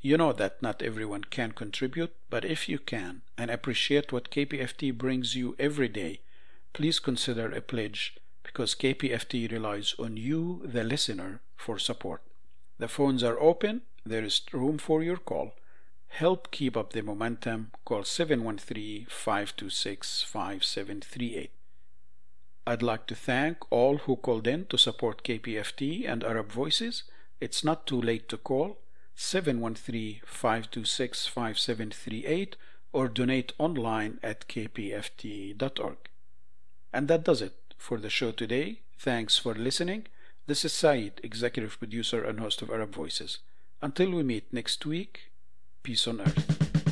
You know that not everyone can contribute, but if you can and appreciate what KPFT brings you every day, please consider a pledge because KPFT relies on you, the listener, for support. The phones are open, there is room for your call. Help keep up the momentum. Call 713 526 5738. I'd like to thank all who called in to support KPFT and Arab Voices. It's not too late to call 713 526 5738 or donate online at kpft.org. And that does it for the show today. Thanks for listening. This is Saeed, executive producer and host of Arab Voices. Until we meet next week, peace on earth.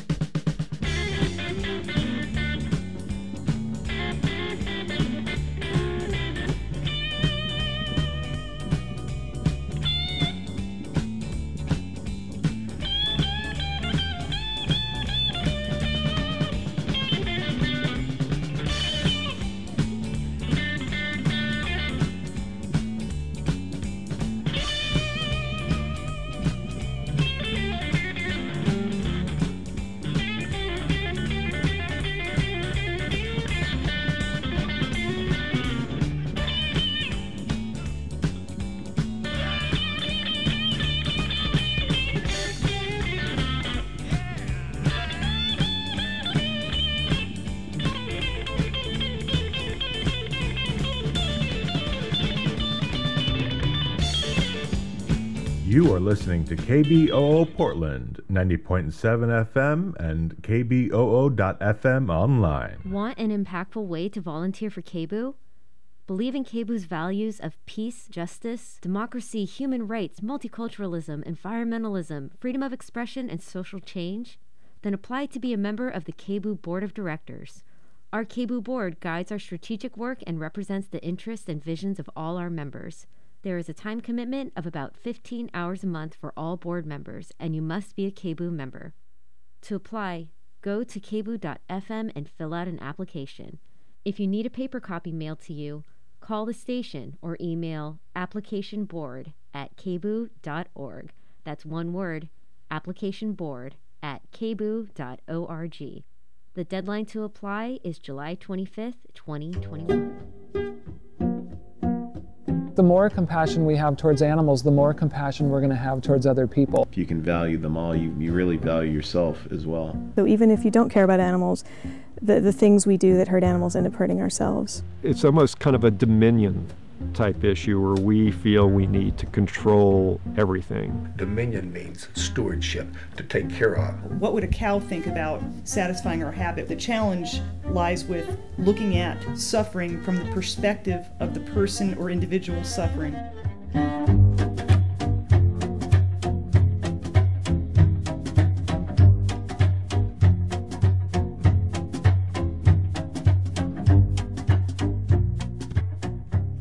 You are listening to KBOO Portland, 90.7 FM and KBOO.FM online. Want an impactful way to volunteer for KBOO? Believe in KBOO's values of peace, justice, democracy, human rights, multiculturalism, environmentalism, freedom of expression, and social change? Then apply to be a member of the KBOO Board of Directors. Our KBOO Board guides our strategic work and represents the interests and visions of all our members. There is a time commitment of about 15 hours a month for all board members, and you must be a KBOO member. To apply, go to kboo.fm and fill out an application. If you need a paper copy mailed to you, call the station or email applicationboard at kboo.org. That's one word, applicationboard at kboo.org. The deadline to apply is July 25th, 2021 the more compassion we have towards animals, the more compassion we're going to have towards other people. If you can value them all, you, you really value yourself as well. So even if you don't care about animals, the, the things we do that hurt animals end up hurting ourselves. It's almost kind of a dominion type issue where we feel we need to control everything. Dominion means stewardship, to take care of. What would a cow think about satisfying our habit? The challenge lies with looking at suffering from the perspective of the person or individual suffering.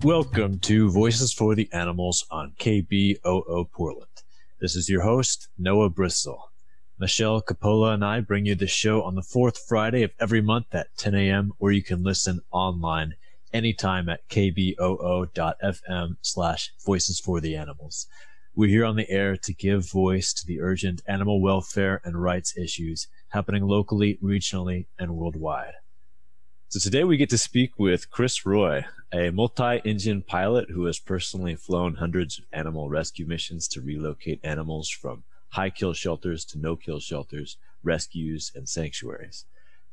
Welcome to Voices for the Animals on KBOO Portland. This is your host, Noah Bristol. Michelle Capola and I bring you the show on the fourth Friday of every month at 10 a.m., or you can listen online anytime at kboo.fm slash voices for the animals. We're here on the air to give voice to the urgent animal welfare and rights issues happening locally, regionally, and worldwide. So today we get to speak with Chris Roy, a multi-engine pilot who has personally flown hundreds of animal rescue missions to relocate animals from high kill shelters to no kill shelters, rescues, and sanctuaries.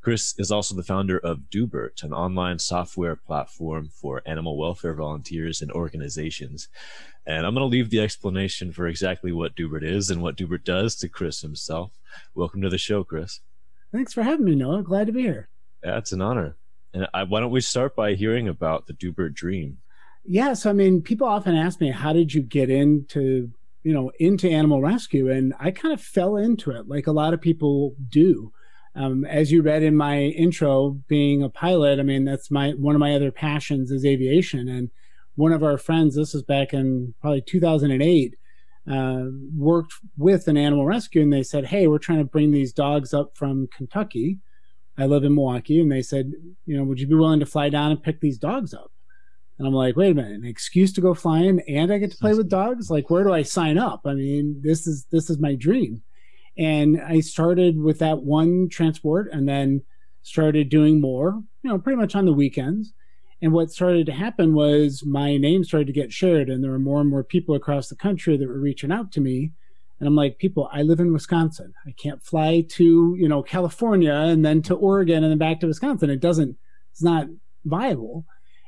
Chris is also the founder of Doobert, an online software platform for animal welfare volunteers and organizations. And I'm going to leave the explanation for exactly what Doobert is and what Doobert does to Chris himself. Welcome to the show, Chris. Thanks for having me, Noah. Glad to be here. Yeah, it's an honor. And I, why don't we start by hearing about the Doobert dream? Yes, I mean, people often ask me, how did you get into, you know, into animal rescue? And I kind of fell into it like a lot of people do. Um, as you read in my intro, being a pilot, I mean, that's my one of my other passions is aviation. And one of our friends, this is back in probably 2008, uh, worked with an animal rescue, and they said, "Hey, we're trying to bring these dogs up from Kentucky." I live in Milwaukee, and they said, you know, would you be willing to fly down and pick these dogs up? And I'm like, wait a minute, an excuse to go flying and I get to play with dogs? Like, where do I sign up? I mean, this is this is my dream. And I started with that one transport and then started doing more, you know, pretty much on the weekends. And what started to happen was my name started to get shared, and there were more and more people across the country that were reaching out to me. And I'm like, people, I live in Wisconsin. I can't fly to, you know, California and then to Oregon and then back to Wisconsin. It doesn't, it's not viable.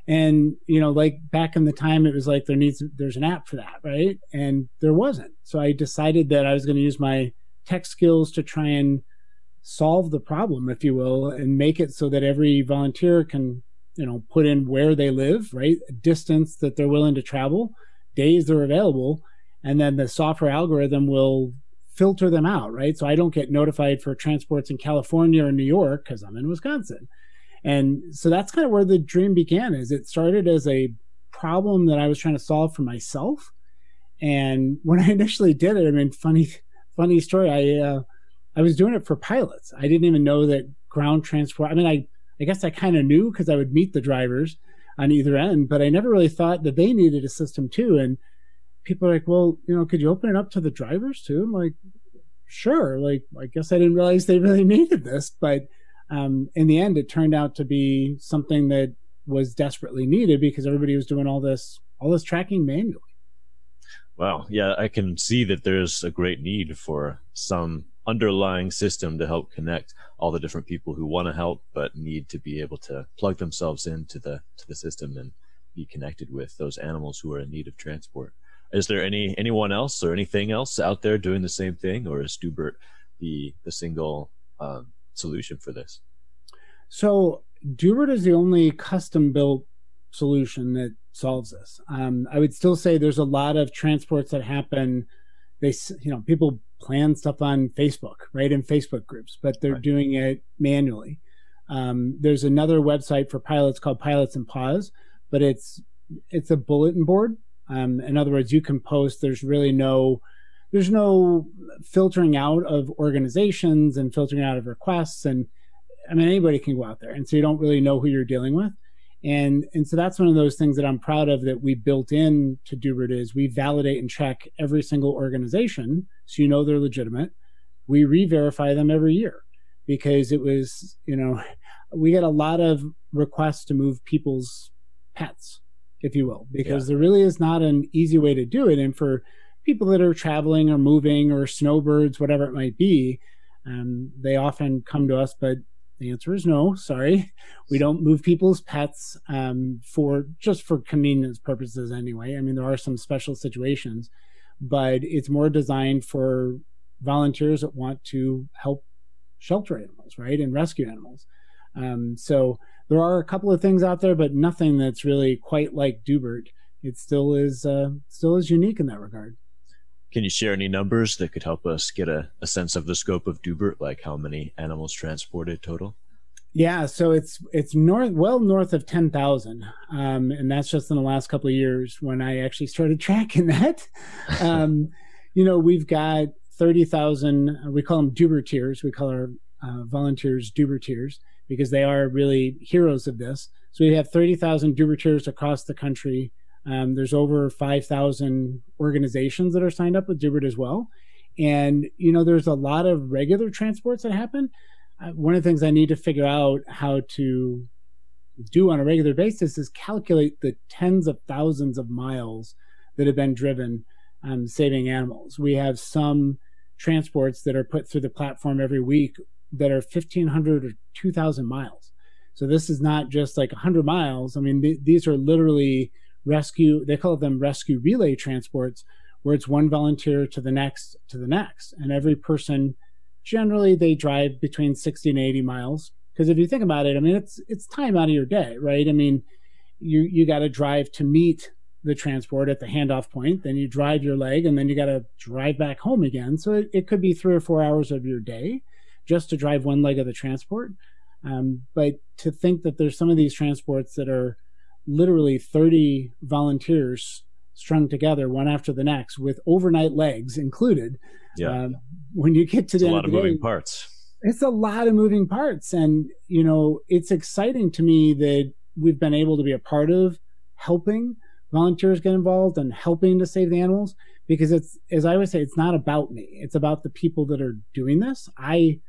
And, you know, like back in the time, it was like there needs, there's an app for that, right? And there wasn't. So I decided that I was going to use my tech skills to try and solve the problem, if you will, and make it so that every volunteer can you know put in where they live right distance that they're willing to travel days they're available and then the software algorithm will filter them out right? So i don't get notified for transports in california or new york because i'm in wisconsin. And so that's kind of where the dream began is it started as a problem that i was trying to solve for myself. And when i initially did it i mean funny funny story i uh, i was doing it for pilots. I didn't even know that ground transport i mean i I guess I kind of knew because I would meet the drivers on either end, but I never really thought that they needed a system too. And people are like, well, you know, could you open it up to the drivers too? I'm like, sure. Like, I guess I didn't realize they really needed this, but um, in the end, it turned out to be something that was desperately needed because everybody was doing all this all this tracking manually. Wow. Yeah, I can see that there's a great need for some underlying system to help connect all the different people who want to help but need to be able to plug themselves into the to the system and be connected with those animals who are in need of transport. Is there any anyone else or anything else out there doing the same thing, or is Doobert the the single um, solution for this? So Doobert is the only custom built solution that solves this. Um, I would still say there's a lot of transports that happen. They, you know, people plan stuff on Facebook, right, in Facebook groups, but they're right. doing it manually. Um, there's another website for pilots called Pilots N Paws, but it's it's a bulletin board. Um, in other words, you can post. There's really no there's no filtering out of organizations and filtering out of requests, and I mean anybody can go out there, and so you don't really know who you're dealing with. And and so that's one of those things that I'm proud of that we built in to Doobert is we validate and check every single organization so you know they're legitimate. We re-verify them every year because it was, you know, we get a lot of requests to move people's pets, if you will, because yeah. there really is not an easy way to do it. And for people that are traveling or moving or snowbirds, whatever it might be, um, they often come to us, but the answer is no. Sorry, we don't move people's pets um, for just for convenience purposes. Anyway, I mean there are some special situations, but it's more designed for volunteers that want to help shelter animals, right, and rescue animals. Um, so there are a couple of things out there, but nothing that's really quite like Doobert. It still is uh, still is unique in that regard. Can you share any numbers that could help us get a, a sense of the scope of Doobert, like how many animals transported total? Yeah, so it's it's north well north of ten thousand, um, and that's just in the last couple of years when I actually started tracking that. Um, you know, we've got thirty thousand. We call them Dooberteers. We call our uh, volunteers Dooberteers because they are really heroes of this. So we have thirty thousand Dooberteers across the country um, there's over 5,000 organizations that are signed up with Doobert as well. And, you know, there's a lot of regular transports that happen. Uh, one of the things I need to figure out how to do on a regular basis is calculate the tens of thousands of miles that have been driven um, saving animals. We have some transports that are put through the platform every week that are 1,500 or 2,000 miles. So this is not just like 100 miles. I mean, th- these are literally rescue they call them rescue relay transports where it's one volunteer to the next to the next. And every person generally they drive between 60 and 80 miles. Because if you think about it i mean it's it's time out of your day right? I mean you you got to drive to meet the transport at the handoff point then you drive your leg and then you got to drive back home again. So it, it, could be three or four hours of your day just to drive one leg of the transport um, but to think that there's some of these transports that are literally 30 volunteers strung together one after the next with overnight legs included. Yeah. Um, when you get to the a lot of, of moving day, parts. It's a lot of moving parts. And, you know, it's exciting to me that we've been able to be a part of helping volunteers get involved and helping to save the animals because it's as I always say, it's not about me. It's about the people that are doing this. I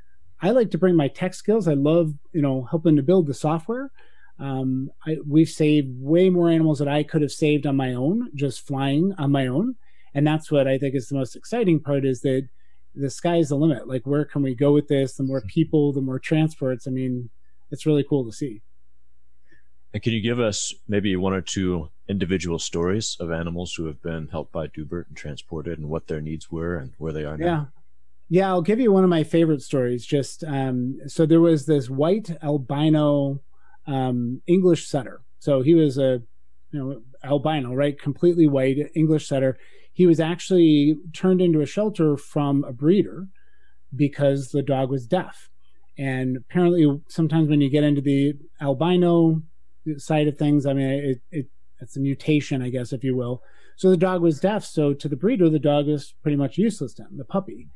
I like to bring my tech skills. I love you know helping to build the software. Um, I, we've saved way more animals that I could have saved on my own, just flying on my own, and that's what I think is the most exciting part. Is that the sky's the limit. Like where can we go with this? The more people, the more transports. I mean, it's really cool to see. And can you give us maybe one or two individual stories of animals who have been helped by Doobert and transported and what their needs were and where they are now? Yeah. Yeah, I'll give you one of my favorite stories. Just um, so there was this white albino um, English setter. So he was a you know albino, right? Completely white English setter. He was actually turned into a shelter from a breeder because the dog was deaf. And apparently, sometimes when you get into the albino side of things, I mean, it, it it's a mutation, I guess, if you will. So the dog was deaf. So to the breeder, the dog was pretty much useless to him, the puppy.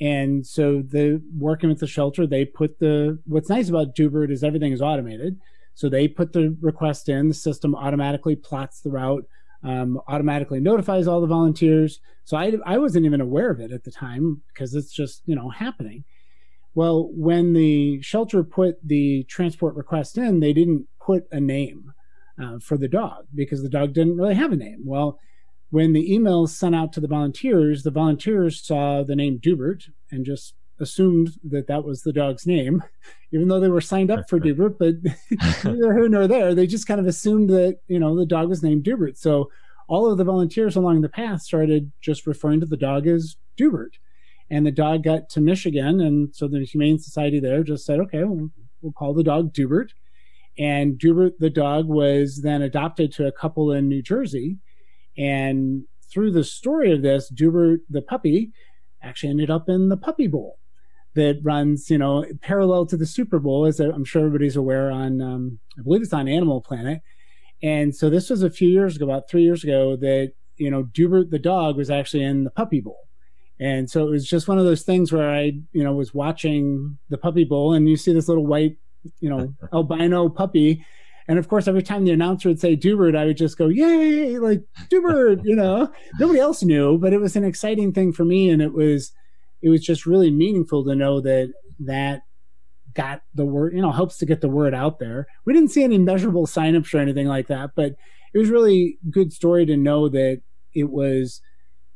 And so the working with the shelter, they put the what's nice about Doobert is everything is automated. So they put the request in, the system automatically plots the route, um, automatically notifies all the volunteers. So I I wasn't even aware of it at the time because it's just you know happening. Well, when the shelter put the transport request in, they didn't put a name uh, for the dog because the dog didn't really have a name. Well, when the emails sent out to the volunteers, the volunteers saw the name Doobert and just assumed that that was the dog's name, even though they were signed up for Doobert, but neither here nor there. They just kind of assumed that, you know, the dog was named Doobert. So all of the volunteers along the path started just referring to the dog as Doobert. And the dog got to Michigan. And so the Humane Society there just said, okay, we'll, we'll call the dog Doobert. And Doobert, the dog, was then adopted to a couple in New Jersey. And through the story of this, Doobert, the puppy, actually ended up in the Puppy Bowl that runs, you know, parallel to the Super Bowl, as I'm sure everybody's aware on, um, I believe it's on Animal Planet. And so this was a few years ago, about three years ago, that, you know, Doobert the dog was actually in the Puppy Bowl. And so it was just one of those things where I, you know, was watching the Puppy Bowl and you see this little white you know, albino puppy. And of course, every time the announcer would say Doobert, I would just go, yay, like Doobert, you know, nobody else knew, but it was an exciting thing for me. And it was, it was just really meaningful to know that that got the word, you know, helps to get the word out there. We didn't see any measurable signups or anything like that, but it was really good story to know that it was,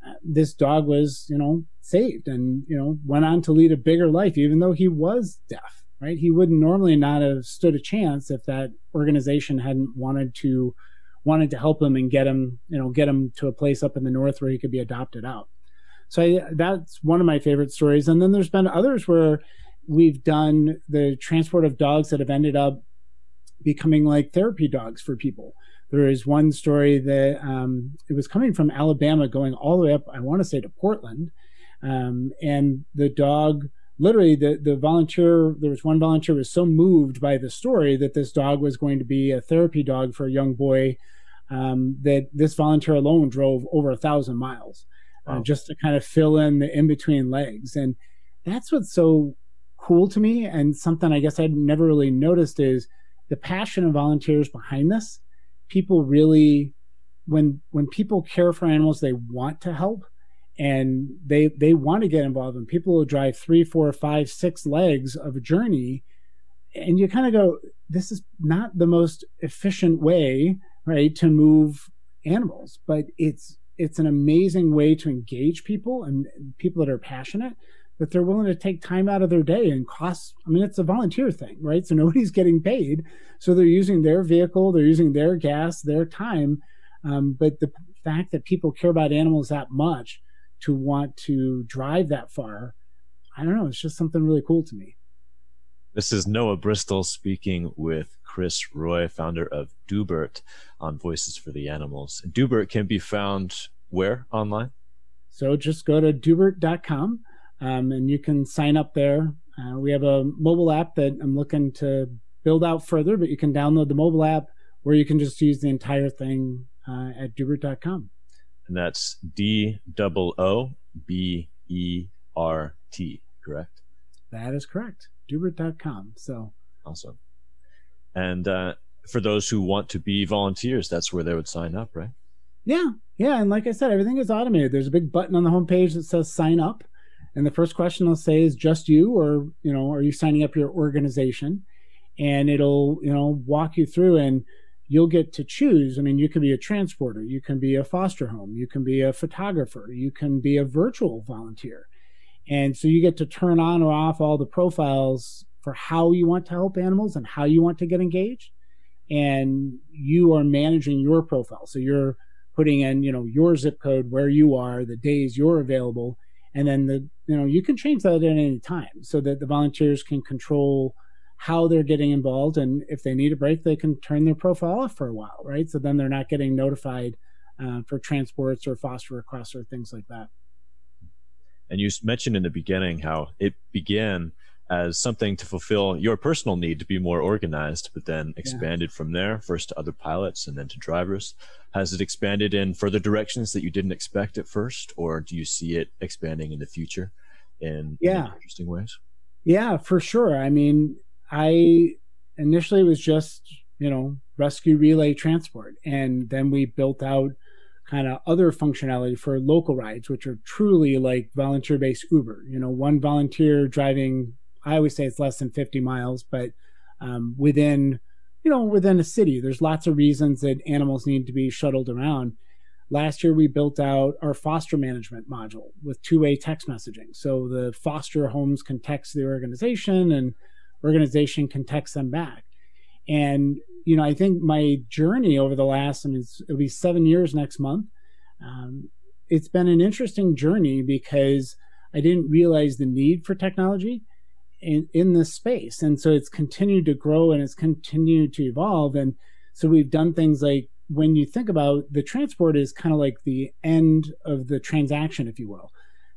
uh, this dog was, you know, saved and, you know, went on to lead a bigger life, even though he was deaf right? He wouldn't normally not have stood a chance if that organization hadn't wanted to wanted to help him and get him, you know, get him to a place up in the north where he could be adopted out. So I, that's one of my favorite stories. And then there's been others where we've done the transport of dogs that have ended up becoming like therapy dogs for people. There is one story that um, it was coming from Alabama, going all the way up, I want to say to Portland, um, and the dog literally the the volunteer there was one volunteer was so moved by the story that this dog was going to be a therapy dog for a young boy um, that this volunteer alone drove over a thousand miles uh, wow. uh, just to kind of fill in the in between legs. And that's what's so cool to me and something i guess i'd never really noticed is the passion of volunteers behind this. People really when when people care for animals they want to help and they they want to get involved and people will drive three four five six legs of a journey and you kind of go this is not the most efficient way right to move animals but it's it's an amazing way to engage people and people that are passionate that they're willing to take time out of their day and cost i mean it's a volunteer thing right? So nobody's getting paid so they're using their vehicle they're using their gas their time um, but the fact that people care about animals that much to want to drive that far. I don't know. It's just something really cool to me. This is Noah Bristol speaking with Chris Roy, founder of Doobert on Voices for the Animals. Doobert can be found where online? So just go to doobert.com um, and you can sign up there. Uh, we have a mobile app that I'm looking to build out further, but you can download the mobile app where you can just use the entire thing uh, at doobert.com and that's D double O B E R T, correct? That is correct. Doobert.com. So awesome. And uh, for those who want to be volunteers, that's where they would sign up, right? Yeah, yeah, and like I said, everything is automated. There's a big button on the homepage that says sign up, and the first question they'll say is just you, or you know, are you signing up your organization? And it'll you know walk you through, and you'll get to choose. I mean, you can be a transporter, you can be a foster home, you can be a photographer, you can be a virtual volunteer, and so you get to turn on or off all the profiles for how you want to help animals and how you want to get engaged. And you are managing your profile. So you're putting in you know your zip code where you are the days you're available. And then the you know you can change that at any time so that the volunteers can control how they're getting involved and if they need a break they can turn their profile off for a while right so then they're not getting notified uh, for transports or foster requests or things like that and you mentioned in the beginning how it began as something to fulfill your personal need to be more organized, but then expanded yeah. from there, first to other pilots and then to drivers. Has it expanded in further directions that you didn't expect at first, or do you see it expanding in the future in, yeah. in interesting ways? Yeah, for sure. I mean, I initially was just, you know, rescue relay transport. And then we built out kind of other functionality for local rides, which are truly like volunteer based Uber. You know, one volunteer driving I always say it's less than 50 miles, but um, within, you know, within a city, there's lots of reasons that animals need to be shuttled around. Last year, we built out our foster management module with two way text messaging. So the foster homes can text the organization and organization can text them back. And, you know, I think my journey over the last, I mean, it'll be seven years next month. Um, it's been an interesting journey because I didn't realize the need for technology in, in this space. And so it's continued to grow and it's continued to evolve. And so we've done things like when you think about the transport is kind of like the end of the transaction, if you will.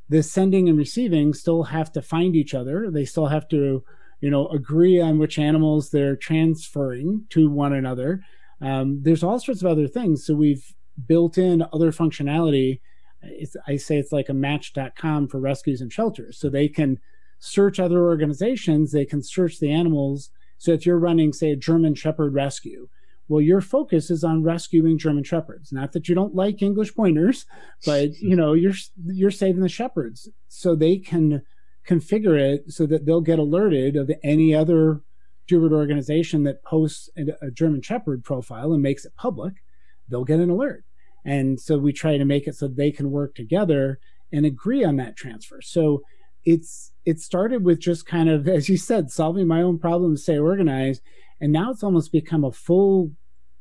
The sending and receiving still have to find each other. They still have to, you know, agree on which animals they're transferring to one another. Um, there's all sorts of other things. So we've built in other functionality. It's, I say it's like a match.com for rescues and shelters. So they can search other organizations, they can search the animals. So if you're running, say, a German Shepherd rescue, well, your focus is on rescuing German Shepherds. Not that you don't like English pointers, but you know you're you're saving the shepherds, so they can configure it so that they'll get alerted of any other Doobert organization that posts a German Shepherd profile and makes it public. They'll get an alert, and so we try to make it so they can work together and agree on that transfer. So it's it started with just kind of as you said solving my own problems stay organized and now it's almost become a full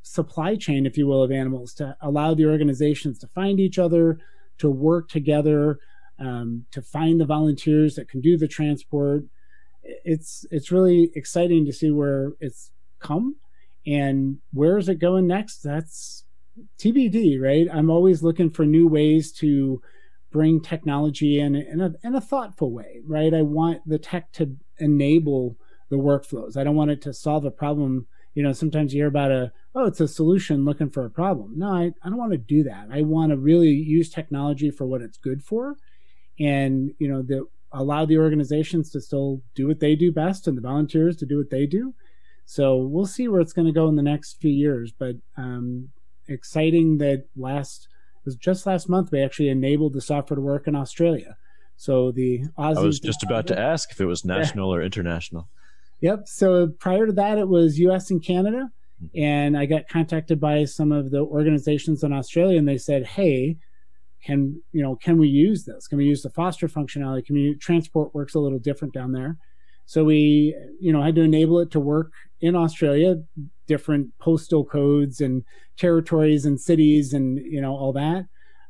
supply chain if you will of animals to allow the organizations to find each other to work together um, to find the volunteers that can do the transport it's it's really exciting to see where it's come and where is it going next that's tbd right i'm always looking for new ways to bring technology in in a, in a thoughtful way, right? I want the tech to enable the workflows. I don't want it to solve a problem. You know, sometimes you hear about a, oh, it's a solution looking for a problem. No, I, I don't want to do that. I want to really use technology for what it's good for and, you know, that allow the organizations to still do what they do best and the volunteers to do what they do. So we'll see where it's going to go in the next few years. But um, exciting that last was just last month we actually enabled the software to work in Australia. So the Aussies I was just about to ask if it was national yeah. or international. Yep. So prior to that, it was U.S. and Canada, mm-hmm. and I got contacted by some of the organizations in Australia, and they said, "Hey, can you know can we use this? Can we use the foster functionality? Can we transport works a little different down there?" So we, you know, had to enable it to work in Australia, different postal codes and territories and cities and you know all that.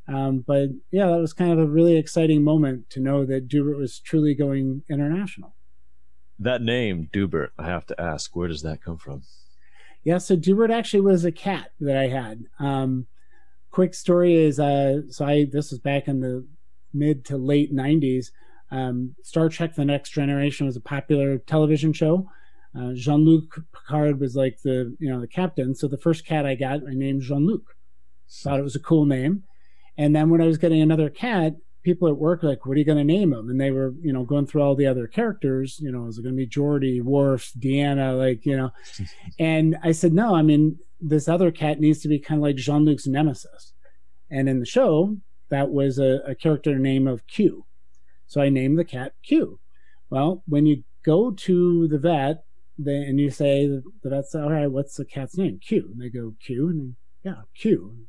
Um, but yeah, that was kind of a really exciting moment to know that Doobert was truly going international. That name, Doobert, I have to ask, where does that come from? Yeah, so Doobert actually was a cat that I had. Um, quick story is, uh, so I this was back in the mid to late '90s. Um, Star Trek: The Next Generation was a popular television show. Uh, Jean-Luc Picard was like the you know the captain. So the first cat I got, I named Jean-Luc. Thought it was a cool name. And then when I was getting another cat, people at work were like, "What are you going to name him?" And they were you know going through all the other characters. You know, is it going to be Geordi, Worf, Deanna? Like you know. and I said, no. I mean, this other cat needs to be kind of like Jean-Luc's nemesis. And in the show, that was a, a character name of Q. So I named the cat Q. Well, when you go to the vet they, and you say, the vet's, all right, what's the cat's name? Q. And they go, Q. And they, yeah, Q.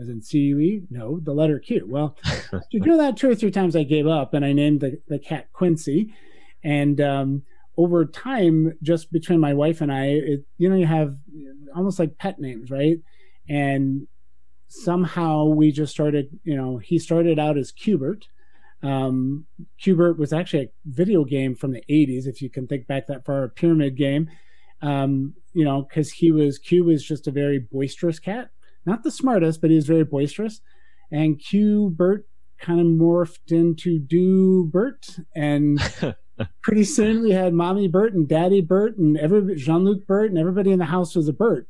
As in C U E? No, the letter Q. Well, to do that two or three times, I gave up and I named the, the cat Quincy. And um, over time, just between my wife and I, it, you know, you have almost like pet names, right? And somehow we just started, you know, he started out as Cubert. Um, Q*bert was actually a video game from the 80s, if you can think back that far, a pyramid game. Um, you know, because he was, Q was just a very boisterous cat. Not the smartest, but he was very boisterous. And Cubert kind of morphed into Do Bert. And pretty soon we had Mommy Bert and Daddy Bert and every Jean Luc Bert and everybody in the house was a Bert.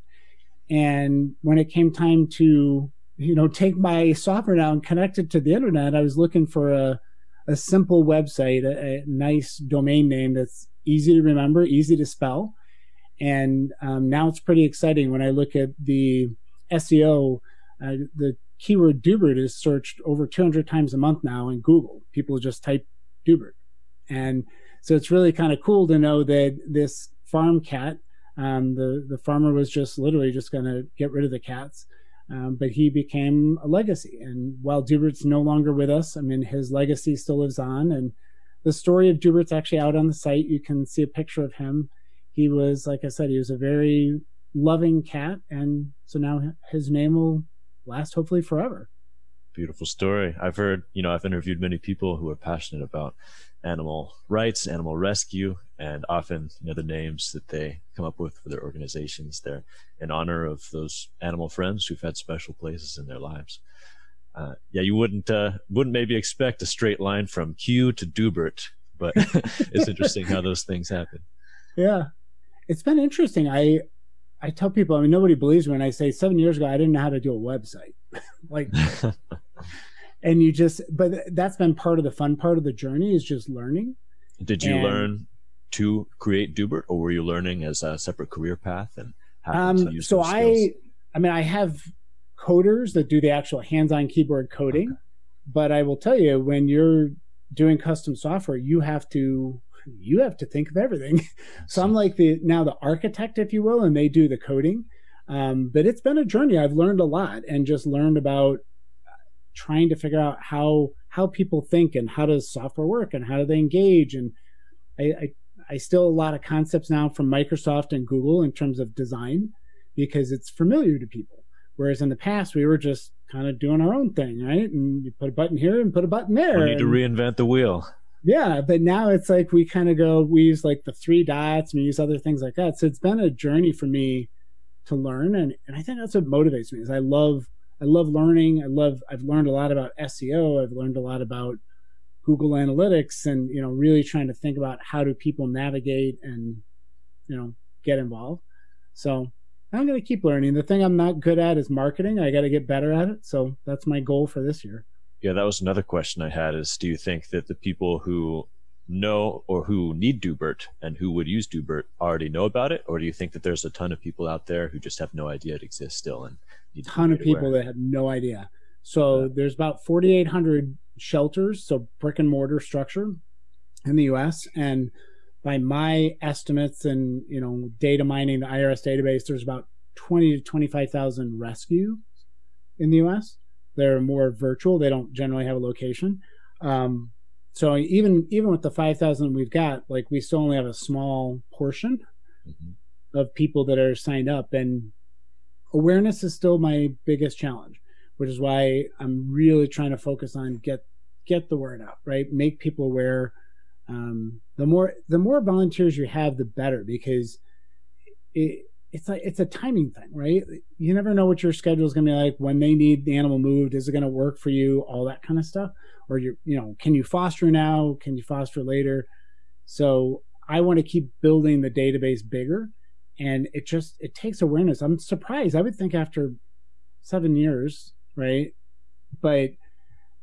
And when it came time to, you know, take my software now and connect it to the internet, I was looking for a, a simple website, a, a nice domain name that's easy to remember, easy to spell. And um, now it's pretty exciting when I look at the SEO. Uh, the keyword Doobert is searched over 200 times a month now in Google. People just type Doobert. And so it's really kind of cool to know that this farm cat um, the the farmer was just literally just going to get rid of the cats, um, but he became a legacy. And while Doobert's no longer with us, I mean his legacy still lives on. And the story of Doobert's actually out on the site. You can see a picture of him. He was, like I said, he was a very loving cat, and so now his name will last hopefully forever. Beautiful story. I've heard, you know, I've interviewed many people who are passionate about animal rights, animal rescue, and often you know the names that they come up with for their organizations. They're in honor of those animal friends who've had special places in their lives. Uh, yeah, you wouldn't uh, wouldn't maybe expect a straight line from Q to Doobert, but it's interesting how those things happen. Yeah, it's been interesting. I I tell people, I mean, nobody believes me when I say seven years ago I didn't know how to do a website. like and you just but that's been part of the fun part of the journey is just learning. Did you and, learn to create doobert or were you learning as a separate career path and um, so i i mean i have coders that do the actual hands-on keyboard coding. Okay. but i will tell you when you're doing custom software you have to you have to think of everything. So i'm like the now the architect if you will and they do the coding. Um, but it's been a journey. I've learned a lot and just learned about trying to figure out how how people think and how does software work and how do they engage and I, I, I still a lot of concepts now from Microsoft and Google in terms of design because it's familiar to people. Whereas in the past we were just kind of doing our own thing, right? And you put a button here and put a button there. We need and, to reinvent the wheel. Yeah, but now it's like we kind of go, we use like the three dots, we use other things like that. So it's been a journey for me to learn, and and I think that's what motivates me. Is I love I love learning. I love I've learned a lot about SEO. I've learned a lot about Google Analytics and you know really trying to think about how do people navigate and you know get involved. So I'm going to keep learning. The thing I'm not good at is marketing. I got to get better at it. So that's my goal for this year. Yeah, that was another question I had is do you think that the people who know or who need Doobert and who would use Doobert already know about it? Or do you think that there's a ton of people out there who just have no idea it exists still and a ton of people aware? that have no idea. So yeah. there's about 4,800 shelters, so brick and mortar structure in the U.S. And by my estimates and you know data mining the IRS database, there's about 20 to 25,000 rescue in the U.S. They're more virtual; they don't generally have a location. Um, so even even with the 5,000 we've got, like we still only have a small portion mm-hmm. of people that are signed up, and awareness is still my biggest challenge, which is why I'm really trying to focus on get get the word out, right? Make people aware. Um, the more the more volunteers you have, the better because it, it's like it's a timing thing, right? You never know what your schedule is going to be like when they need the animal moved. Is it going to work for you? All that kind of stuff. Or you you know, can you foster now? Can you foster later? So I want to keep building the database bigger and it just it takes awareness i'm surprised i would think after seven years right but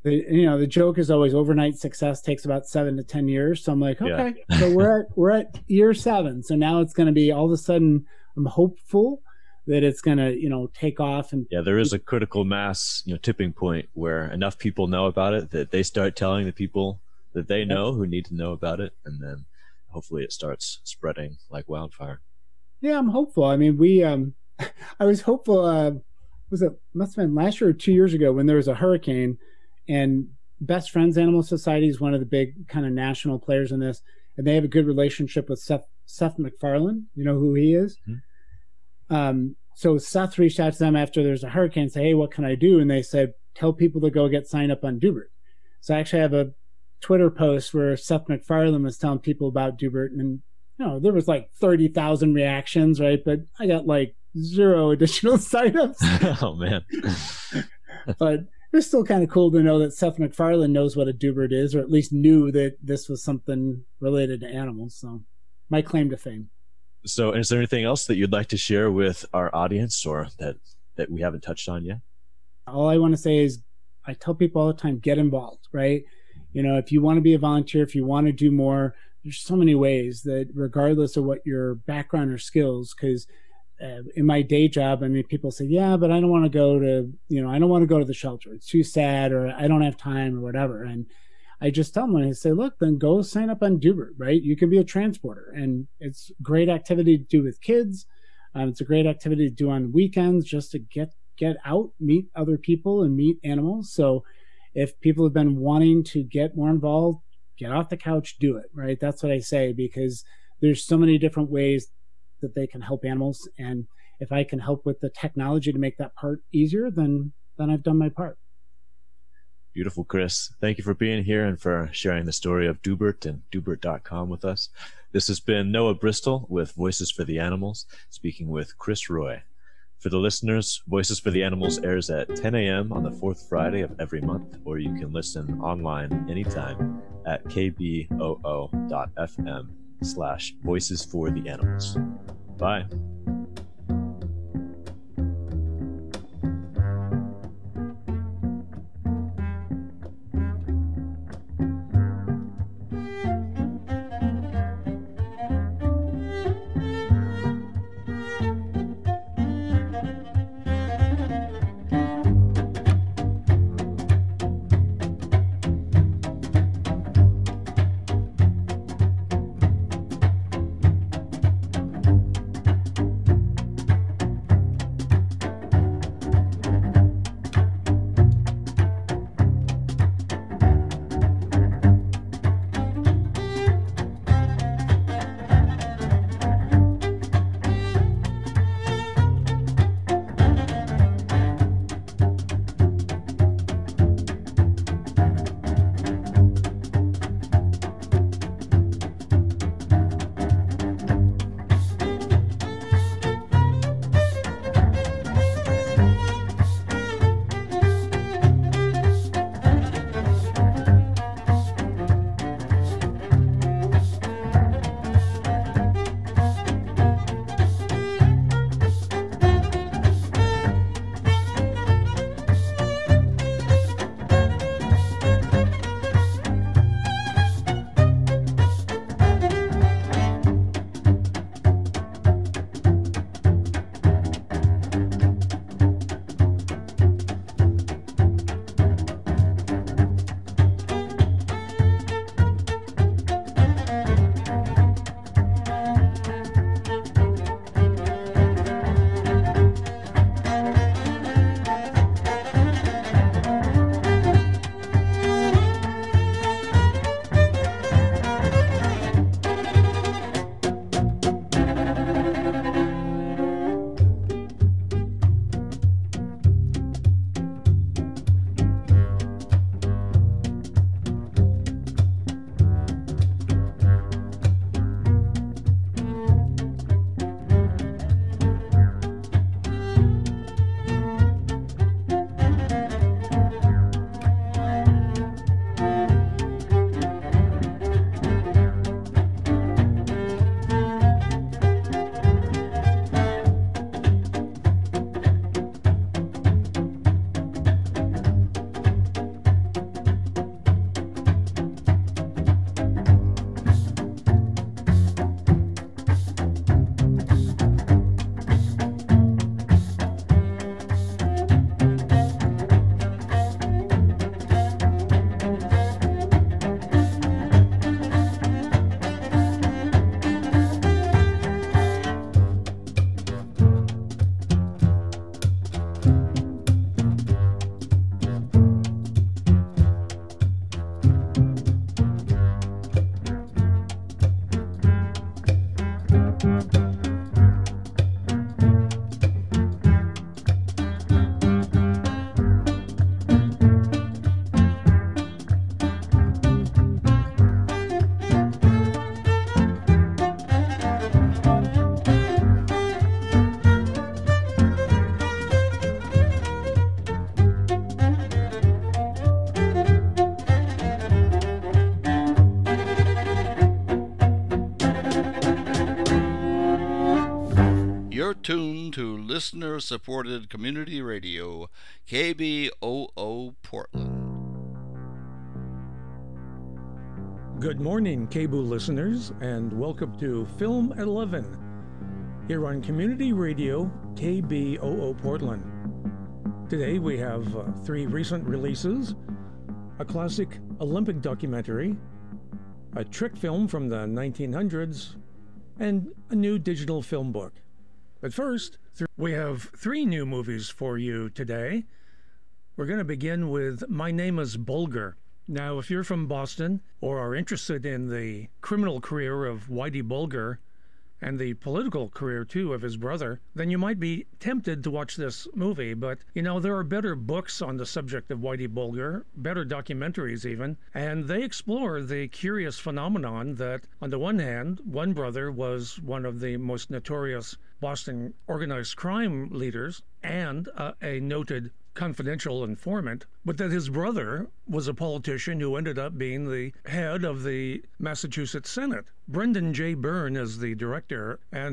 the you know the joke is always overnight success takes about seven to ten years so i'm like okay yeah. so we're at we're at year seven so now it's going to be all of a sudden i'm hopeful that it's going to, you know, take off. And yeah, there is a critical mass, you know, tipping point where enough people know about it that they start telling the people that they know who need to know about it, and then hopefully it starts spreading like wildfire. Yeah, I'm hopeful. I mean, we, um, I was hopeful. Uh, was it must have been last year or two years ago when there was a hurricane, and Best Friends Animal Society is one of the big kind of national players in this, and they have a good relationship with Seth Seth MacFarlane. You know who he is. Mm-hmm. Um, so Seth reached out to them after there's a hurricane, say, "Hey, what can I do?" And they said, "Tell people to go get signed up on Doobert." So I actually have a Twitter post where Seth MacFarlane was telling people about Doobert, and you know there was like thirty thousand reactions, right? But I got like zero additional signups. oh man! but it's still kind of cool to know that Seth MacFarlane knows what a Doobert is, or at least knew that this was something related to animals. So, my claim to fame. So, is there anything else that you'd like to share with our audience, or that that we haven't touched on yet? All I want to say is, I tell people all the time, get involved. Right? You know, if you want to be a volunteer, if you want to do more, there's so many ways that, regardless of what your background or skills, because uh, in my day job, I mean, people say, yeah, but I don't want to go to, you know, I don't want to go to the shelter. It's too sad, or I don't have time, or whatever. And I just tell them, I say, look, then go sign up on Doobert, right? You can be a transporter, and it's great activity to do with kids. Um, it's a great activity to do on weekends, just to get get out, meet other people, and meet animals. So, if people have been wanting to get more involved, get off the couch, do it, right? That's what I say because there's so many different ways that they can help animals. And if I can help with the technology to make that part easier, then then I've done my part. Beautiful, Chris. Thank you for being here and for sharing the story of Doobert and Doobert.com with us. This has been Noah Bristol with Voices for the Animals, speaking with Chris Roy. For the listeners, Voices for the Animals airs at 10 a.m. on the fourth Friday of every month, or you can listen online anytime at kboo.fm slash voices for the animals. Bye. Listener supported community radio, KBOO Portland. Good morning, KBOO listeners, and welcome to Film at 11 here on Community Radio, KBOO Portland. Today we have uh, three recent releases a classic Olympic documentary, a trick film from the 1900s, and a new digital film book. But first, we have three new movies for you today. We're going to begin with My Name is Bulger. Now, if you're from Boston or are interested in the criminal career of Whitey Bulger and the political career too of his brother, then you might be tempted to watch this movie. But you know, there are better books on the subject of Whitey Bulger, better documentaries even, and they explore the curious phenomenon that, on the one hand, one brother was one of the most notorious Boston organized crime leaders and uh, a noted confidential informant, but that his brother was a politician who ended up being the head of the Massachusetts Senate. Brendan J. Byrne is the director, and